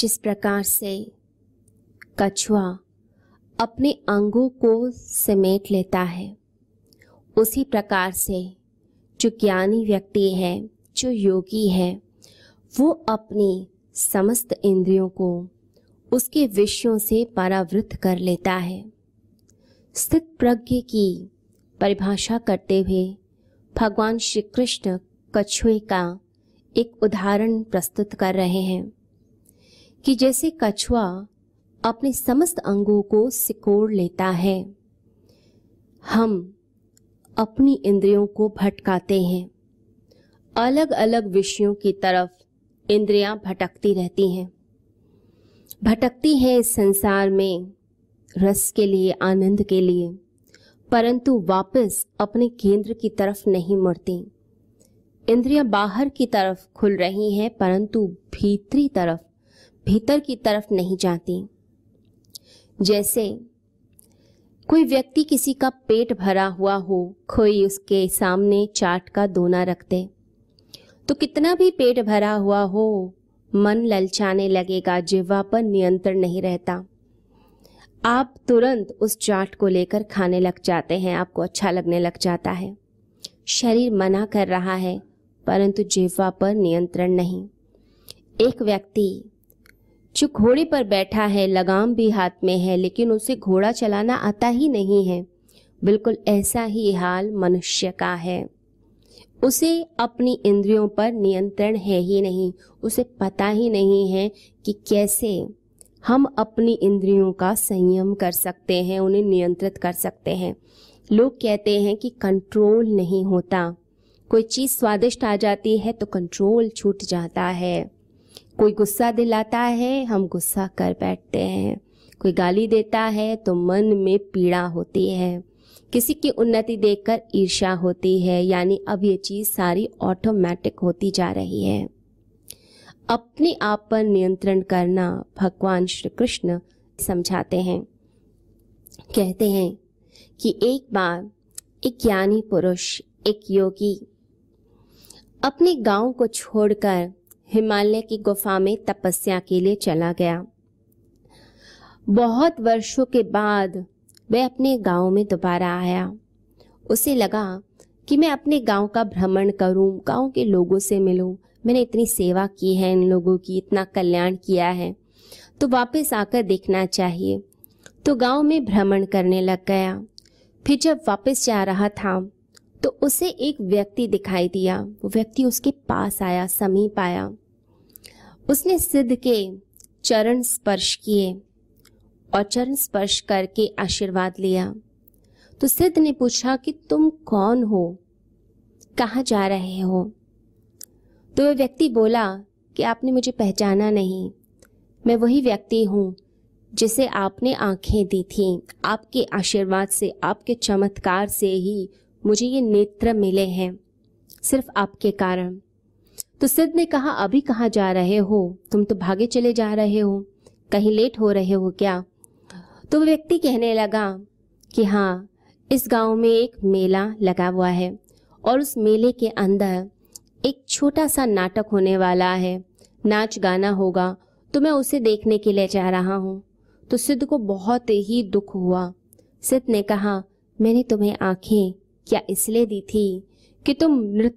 जिस प्रकार से कछुआ अपने अंगों को समेट लेता है, उसी प्रकार से जो ज्ञानी व्यक्ति है, जो योगी है, वो अपनी समस्त इंद्रियों को उसके विषयों से परावृत कर लेता है। स्थित प्रज्ञ की परिभाषा करते हुए भगवान श्री कृष्ण कछुए का एक उदाहरण प्रस्तुत कर रहे हैं। कि जैसे कछुआ अपने समस्त अंगों को सिकोड़ लेता है, हम अपनी इंद्रियों को भटकाते हैं। अलग अलग विषयों की तरफ़ इंद्रियाँ भटकती रहती हैं। भटकती हैं इस संसार में रस के लिए, आनंद के लिए, परंतु वापस अपने केंद्र की तरफ़ नहीं मुड़ती। इंद्रियाँ बाहर की तरफ़ खुल रही हैं, परंतु भीतरी तरफ़ भीतर की तरफ़ नहीं जाती। जैसे कोई व्यक्ति किसी का पेट भरा हुआ हो, कोई उसके सामने चाट का दोना रख दे तो कितना भी पेट भरा हुआ हो, मन ललचाने लगेगा जिवा पर नियंत्रण नहीं रहता। आप तुरंत उस चाट को लेकर खाने लग जाते हैं, आपको अच्छा लगने लग जाता है। शरीर मना कर रहा है, परंतु जिह्वा पर नियंत्रण नहीं। एक व्यक्ति जो घोड़े पर बैठा है, लगाम भी हाथ में है, लेकिन उसे घोड़ा चलाना आता ही नहीं है। बिल्कुल ऐसा ही हाल मनुष्य का है। उसे अपनी इंद्रियों पर नियंत्रण है ही नहीं। उसे पता ही नहीं है कि कैसे हम अपनी इंद्रियों का संयम कर सकते हैं, उन्हें नियंत्रित कर सकते हैं। लोग कहते हैं कि कंट्रोल नहीं होता। कोई चीज़ स्वादिष्ट आ जाती है तो कंट्रोल छूट जाता है। कोई गुस्सा दिलाता है, हम गुस्सा कर बैठते हैं। कोई गाली देता है तो मन में पीड़ा होती है। किसी की उन्नति देखकर ईर्ष्या होती है, यानी अब ये चीज़ सारी ऑटोमेटिक होती जा रही है। अपने आप पर नियंत्रण करना भगवान श्री कृष्ण समझाते हैं। कहते हैं कि एक बार एक ज्ञानी पुरुष, एक योगी, अपने गाँव को छोड़कर हिमालय की गुफा में तपस्या के लिए चला गया। बहुत वर्षों के बाद वह अपने गाँव में दोबारा आया। उसे लगा कि मैं अपने गाँव का भ्रमण करूँ, गाँव के लोगों से मिलूं। मैंने इतनी सेवा की है इन लोगों की, इतना कल्याण किया है। तो वापस आकर देखना चाहिए। तो गाँव में भ्रमण करने लग गया। फिर जब वापस जा रहा था तो उसे एक व्यक्ति दिखाई दिया। वो व्यक्ति उसके पास आया, समीप आया। उसने सिद्ध के चरण स्पर्श किए और चरण स्पर्श करके आशीर्वाद लिया। तो सिद्ध ने पूछा कि तुम कौन हो? कहाँ जा रहे हो? तो वह व्यक्ति बोला कि आपने मुझे पहचाना नहीं। मैं वही व्यक्ति हूँ जिसे आपने आँखें दी थी। आपके आशीर्वाद से, आपके चमत्कार से ही मुझे ये नेत्र मिले हैं, सिर्फ़ आपके कारण। तो सिद्ध ने कहा, अभी कहाँ जा रहे हो? तुम तो भागे चले जा रहे हो। कहीं लेट हो रहे हो क्या? तो व्यक्ति कहने लगा कि हाँ इस गाँव में एक मेला लगा हुआ है और उस मेले के अंदर एक छोटा सा नाटक होने वाला है। नाच गाना होगा तो मैं उसे देखने के लिए जा रहा हूँ। तो सिद्ध को बहुत ही दुख हुआ। सिद्ध ने कहा, मैंने तुम्हें आँखें क्या इसलिए दी थी कि तुम नृत्य